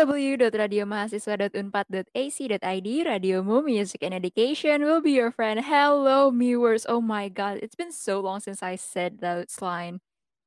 www.radiomahasiswa.unpad.ac.id Radiomu Music and Education will be your friend. Hello, viewers. Oh my god, it's been so long since I said that line.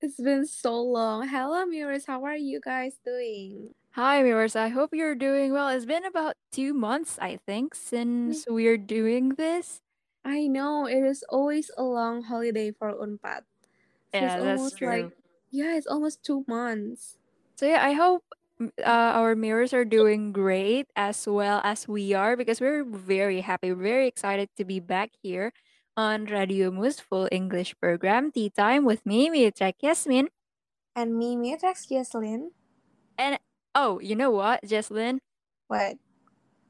It's been so long. Hello, viewers. How are you guys doing? Hi, viewers. I hope you're doing well. It's been about two months, I think, since we're doing this. I know it is always a long holiday for Unpad. So Yeah, it's that's almost true. like yeah, it's almost two months. So yeah, I hope uh, our mirrors are doing great as well as we are because we're very happy, very excited to be back here on Radio Mu's Full English program, Tea Time with me, Mitra Yasmin. And me, Matrix Jesslyn. And oh, you know what, Jesslyn? What?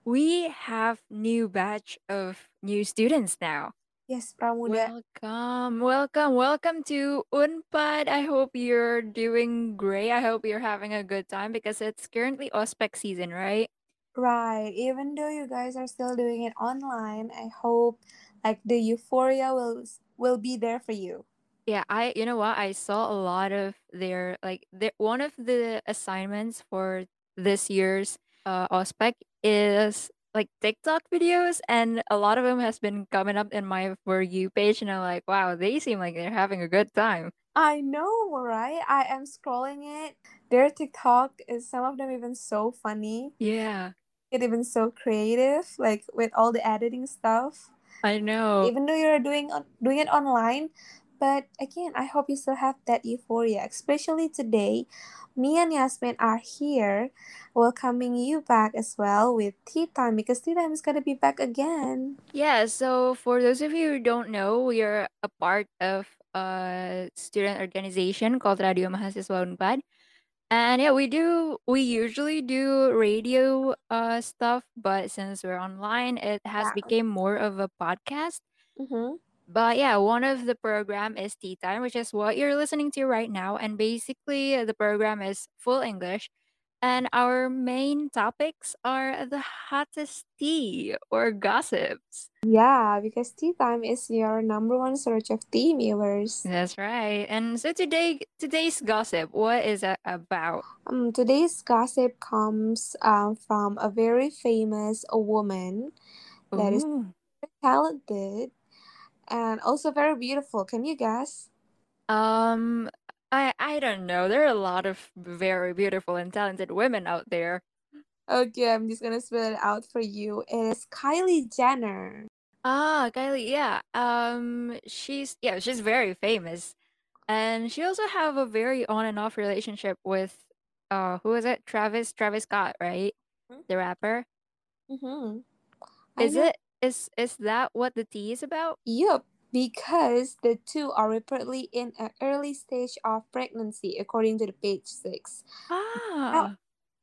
We have new batch of new students now. Yes, Pramuda. Welcome, welcome, welcome to Unpad. I hope you're doing great. I hope you're having a good time because it's currently OSPEK season, right? Right. Even though you guys are still doing it online, I hope like the euphoria will will be there for you. Yeah, I you know what? I saw a lot of their like their one of the assignments for this year's uh OSPEK is like TikTok videos and a lot of them has been coming up in my for you page and I'm like, wow, they seem like they're having a good time. I know, right? I am scrolling it. Their TikTok is some of them even so funny. Yeah. It even so creative, like with all the editing stuff. I know. Even though you're doing doing it online, but again, I hope you still have that euphoria, especially today. Me and Yasmin are here welcoming you back as well with Tea Time because Tea Time is going to be back again. Yeah, so for those of you who don't know, we are a part of a student organization called Radio Mahasiswa Unpad. And yeah, we do we usually do radio uh stuff, but since we're online, it has Yeah. become more of a podcast. Mm-hmm. But yeah, one of the program is Tea Time, which is what you're listening to right now. And basically, uh, the program is full English. And our main topics are the hottest tea or gossips. Yeah, because Tea Time is your number one source of tea viewers. That's right. And so today, today's gossip, what is it about? Um, today's gossip comes um, from a very famous woman that is Ooh. very talented and also very beautiful. Can you guess? Um, I I don't know. There are a lot of very beautiful and talented women out there. Okay, I'm just gonna spell it out for you. It is Kylie Jenner. Ah, Kylie, yeah. Um, she's yeah, she's very famous, and she also have a very on and off relationship with uh, who is it? Travis Travis Scott, right? Hmm? The rapper. Mm-hmm. Is it is is that what the tea is about? Yup, because the two are reportedly in an early stage of pregnancy, according to the page six. Ah.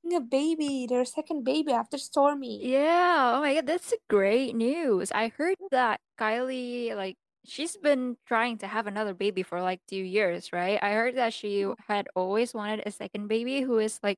A baby, their second baby after Stormi. Yeah. Oh my god, that's great news. I heard that Kylie like she's been trying to have another baby for like 2 years, right? I heard that she had always wanted a second baby who is like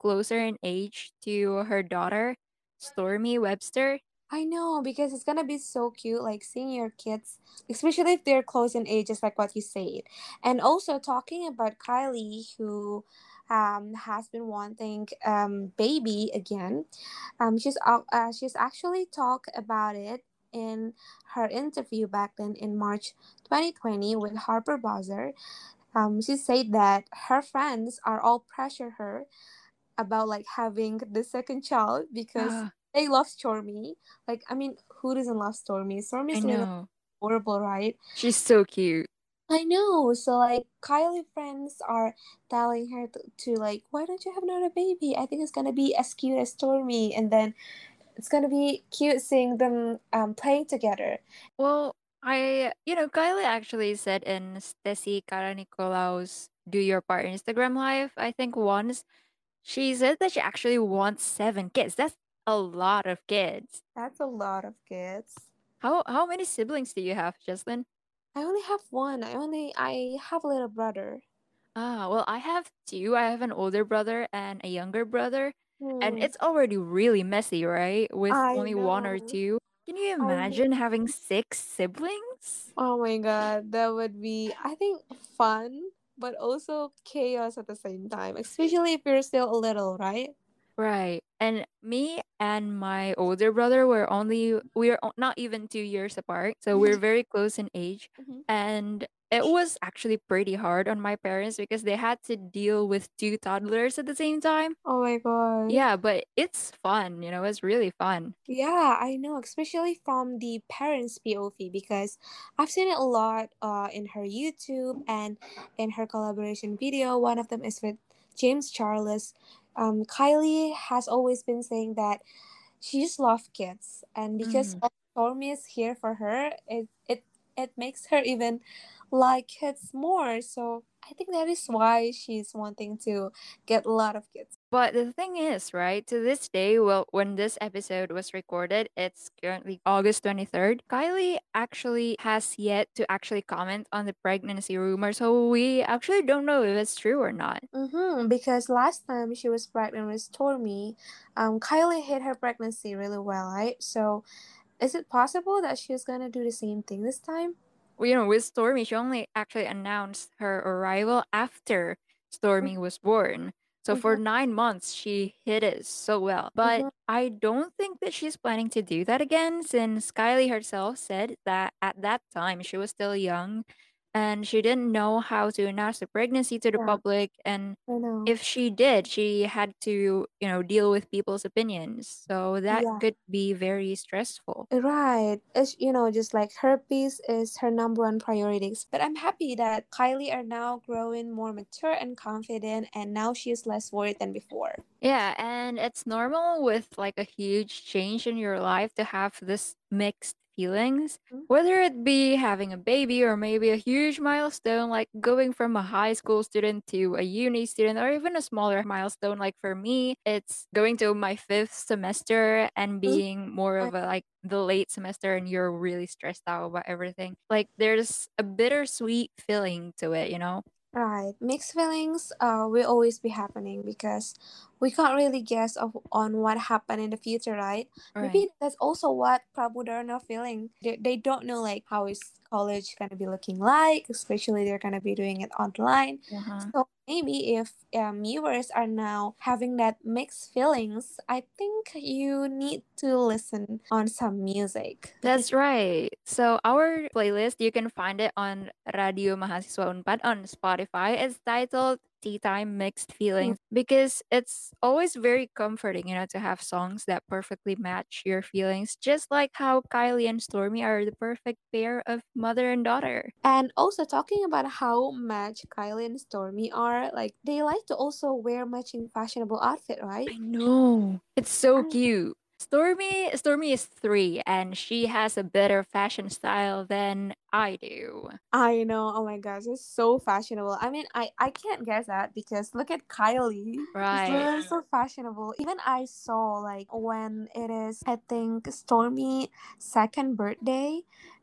closer in age to her daughter, Stormi Webster. I know because it's gonna be so cute, like seeing your kids, especially if they're close in age, just like what you said. And also talking about Kylie, who um, has been wanting um, baby again. Um, she's uh, she's actually talked about it in her interview back then in March 2020 with Harper Bazaar. Um, she said that her friends are all pressure her about like having the second child because Ah, they love Stormi. Like, I mean, who doesn't love Stormi? Stormi's know. adorable, right? She's so cute. I know. So like Kylie friends are telling her to, to like, why don't you have another baby? I think it's gonna be as cute as Stormi, and then it's gonna be cute seeing them um playing together. Well, I you know, Kylie actually said in Stacey Karanikolaou's Do Your Part Instagram live, I think once, she said that she actually wants seven kids. That's a lot of kids. That's a lot of kids. How how many siblings do you have, Jesslyn? I only have one. I only I have a little brother. Ah, well, I have two. I have an older brother and a younger brother, and Hmm. it's already really messy, right? With I only one or two. Can you know. imagine having six siblings? Oh my god, that would be I think fun, but also chaos at the same time, especially if you're still a little, right? Right. And me and my older brother were only we're o- not even 2 years apart. So we're very close in age. mhm. And it was actually pretty hard on my parents because they had to deal with two toddlers at the same time. Oh my god. Yeah, but it's fun, you know, it's really fun. Yeah, I know, especially from the parents' POV because I've seen it a lot uh, in her YouTube and in her collaboration video. One of them is with James Charles. Um, Kylie has always been saying that she just loves kids, and because Mhm. Stormi is here for her, it it it makes her even like kids more. So I think that is why she's wanting to get a lot of kids. But the thing is, right, to this day, well, when this episode was recorded, it's currently August 23rd. Kylie actually has yet to actually comment on the pregnancy rumor, so we actually don't know if it's true or not. Mm-hmm, because last time she was pregnant with Stormi, um, Kylie hid her pregnancy really well, right? So, is it possible that she's gonna do the same thing this time? Well, you know, with Stormi, she only actually announced her arrival after Stormi was born. So for Mm-hmm, nine months, she hid it so well. But mm-hmm, I don't think that she's planning to do that again, since Kylie herself said that at that time she was still young and she didn't know how to announce the pregnancy to the yeah, public. And if she did, she had to, you know, deal with people's opinions. So that Yeah, could be very stressful. right. It's, you know, just like her peace is her number one priorities. But I'm happy that Kylie are now growing more mature and confident, and now she is less worried than before. Yeah, and it's normal with like a huge change in your life to have this mixed feelings, Mhm. whether it be having a baby or maybe a huge milestone like going from a high school student to a uni student or even a smaller milestone like for me, it's going to my 5th semester and being more of a like the late semester and you're really stressed out about everything. Like there's a bittersweet feeling to it, you know? Right. Mixed feelings uh, will always be happening because we can't really guess of, on what happened in the future, right? Right. Maybe that's also what Pramuda are feeling. They, they don't know like how is college gonna be looking like, especially they're gonna be doing it online. Uh-huh. So maybe if um, viewers are now having that mixed feelings, I think you need to listen on some music. That's right. So our playlist, you can find it on Radio Mahasiswa Unpad on Spotify. It's titled Tea Time Mixed mm. Feelings because it's always very comforting, you know, to have songs that perfectly match your feelings, just like how Kylie and Stormi are the perfect pair of mother and daughter. And also talking about how much Kylie and Stormi are, like they like to also wear matching fashionable outfit, right? I know. It's so I, cute. Stormi Stormi is 3 and she has a better fashion style than I do. I know. Oh my gosh, it's so fashionable. I mean, I I can't guess that because look at Kylie. Right. literally so fashionable. Even I saw like when it is, I think Stormi second birthday.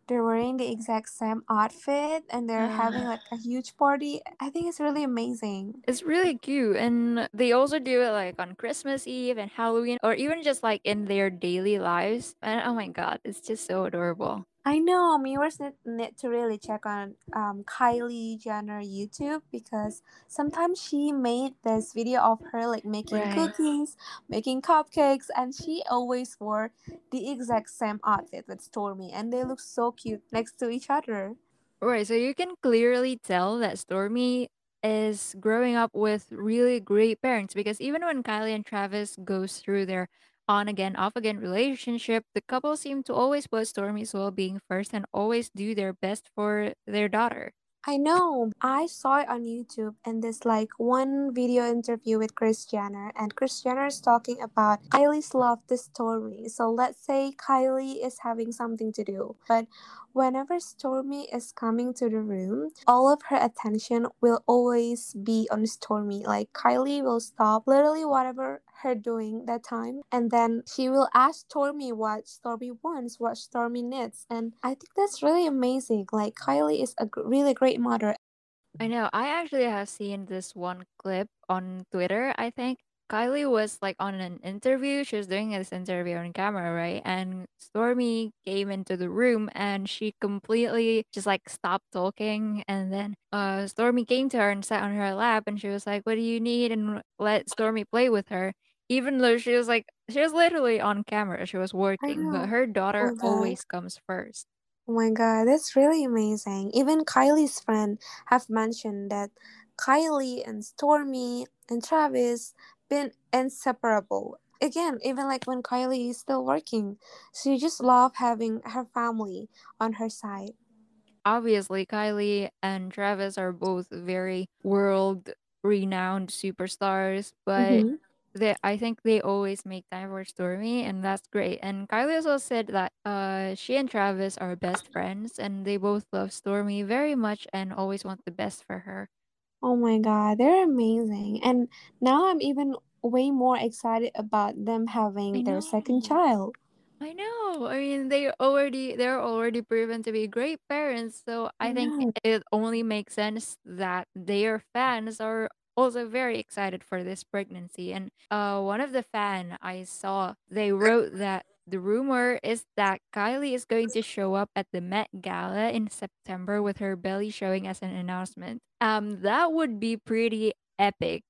They're wearing the exact same outfit and they're having like a huge party. I think it's really amazing. It's really cute, and they also do it like on Christmas Eve and Halloween, or even just like in their daily lives. And oh my god, it's just so adorable. I know viewers need, need to really check on um, Kylie Jenner YouTube because sometimes she made this video of her like making Right. cookies, making cupcakes, and she always wore the exact same outfit with Stormi, and they look so cute next to each other. Right, so you can clearly tell that Stormi is growing up with really great parents because even when Kylie and Travis goes through their on again, off again relationship, the couple seem to always put Stormi's well being first and always do their best for their daughter. I know. I saw it on YouTube and this like one video interview with Kris Jenner and Kris Jenner is talking about Kylie's love to Stormi. So let's say Kylie is having something to do, but whenever Stormi is coming to the room, all of her attention will always be on Stormi. Like Kylie will stop literally whatever her doing that time and then she will ask Stormi what Stormi wants, what Stormi needs. And I think that's really amazing. Like Kylie is a really great mother. I know. I actually have seen this one clip on Twitter, I think. Kylie was like on an interview. She was doing this interview on camera, right? And Stormi came into the room and she completely just like stopped talking. And then uh Stormi came to her and sat on her lap and she was like, What do you need? And let Stormi play with her. Even though she was like she was literally on camera, she was working, but her Oh daughter god. always comes first. Oh my god, that's really amazing. Even Kylie's friend have mentioned that Kylie and Stormi and Travis been inseparable. Again, even like when Kylie is still working, she just love having her family on her side. Obviously, Kylie and Travis are both very world renowned superstars, but Mm-hmm. They I think they always make time for Stormi and that's great. And Kylie also said that uh she and Travis are best friends and they both love Stormi very much and always want the best for her. Oh my god, they're amazing. And now I'm even way more excited about them having their second child. I know. I mean, they already they're already proven to be great parents, so I I think it only makes sense that their fans are also very excited for this pregnancy. And uh one of the fan I saw, they wrote that the rumor is that Kylie is going to show up at the Met Gala in September with her belly showing as an announcement. Um that would be pretty epic.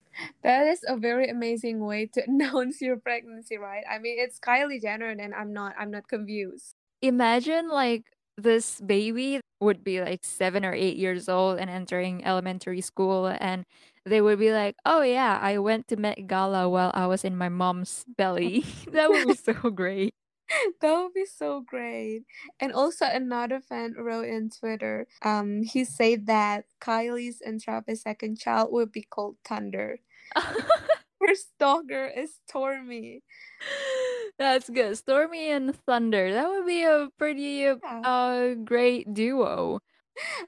That is a very amazing way to announce your pregnancy, right? I mean, it's Kylie Jenner, and I'm not. I'm not confused. Imagine like this baby would be like 7 or 8 years old and entering elementary school and they would be like, "Oh yeah, I went to Met Gala while I was in my mom's belly." That would be so great. that would be so great. And also, another fan wrote in Twitter. Um, he said that Kylie's and Travis' second child would be called Thunder. Her stalker is Stormi. That's good. Stormi and Thunder. That would be a pretty Yeah, uh great duo.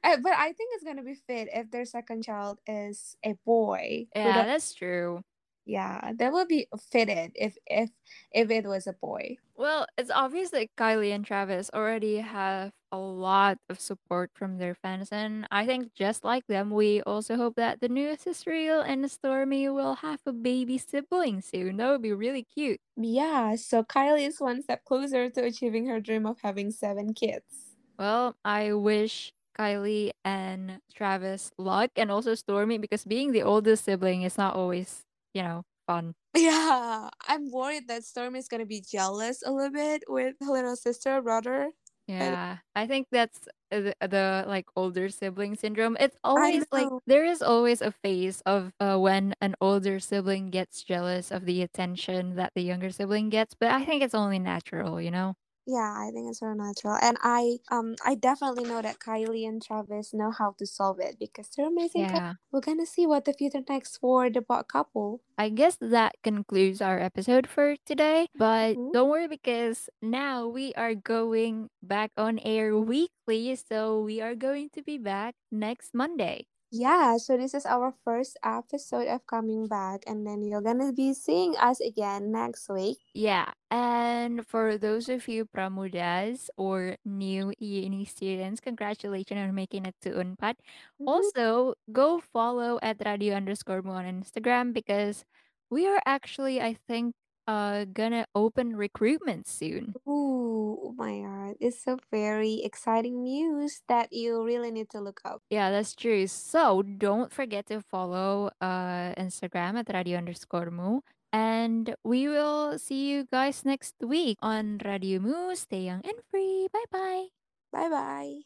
Uh, but I think it's gonna be fit if their second child is a boy Yeah, that's true. Yeah, that would be fitted if if if it was a boy. Well, it's obvious that Kylie and Travis already have a lot of support from their fans, and I think just like them, we also hope that the newest Israel and Stormi will have a baby sibling soon. That would be really cute. Yeah, so Kylie is one step closer to achieving her dream of having seven kids. Well, I wish Kylie and Travis luck, and also Stormi, because being the oldest sibling is not always, you know, fun. Yeah, I'm worried that Storm is gonna be jealous a little bit with her little sister brother. Yeah, I think that's uh, the, the like older sibling syndrome. It's always like there is always a phase of uh, when an older sibling gets jealous of the attention that the younger sibling gets, but I think it's only natural, you know? Yeah, I think it's very natural. And I um I definitely know that Kylie and Travis know how to solve it because they're amazing couple. Yeah. We're gonna see what the future next for the bot couple. I guess that concludes our episode for today, but Mhm. don't worry because now we are going back on air weekly, so we are going to be back next Monday. Yeah, so this is our first episode of coming back, and then you're gonna be seeing us again next week. Yeah, and for those of you pramudas or new uni students, congratulations on making it to Unpad. Mhm. Also, go follow at radio underscore mo on Instagram because we are actually, I think, uh gonna open recruitment soon. Ooh, oh my god, it's a very exciting news that you really need to look up. Yeah, that's true. So don't forget to follow uh Instagram at radio underscore mo. And we will see you guys next week on Radio Mu. Stay young and free. Bye bye. Bye bye.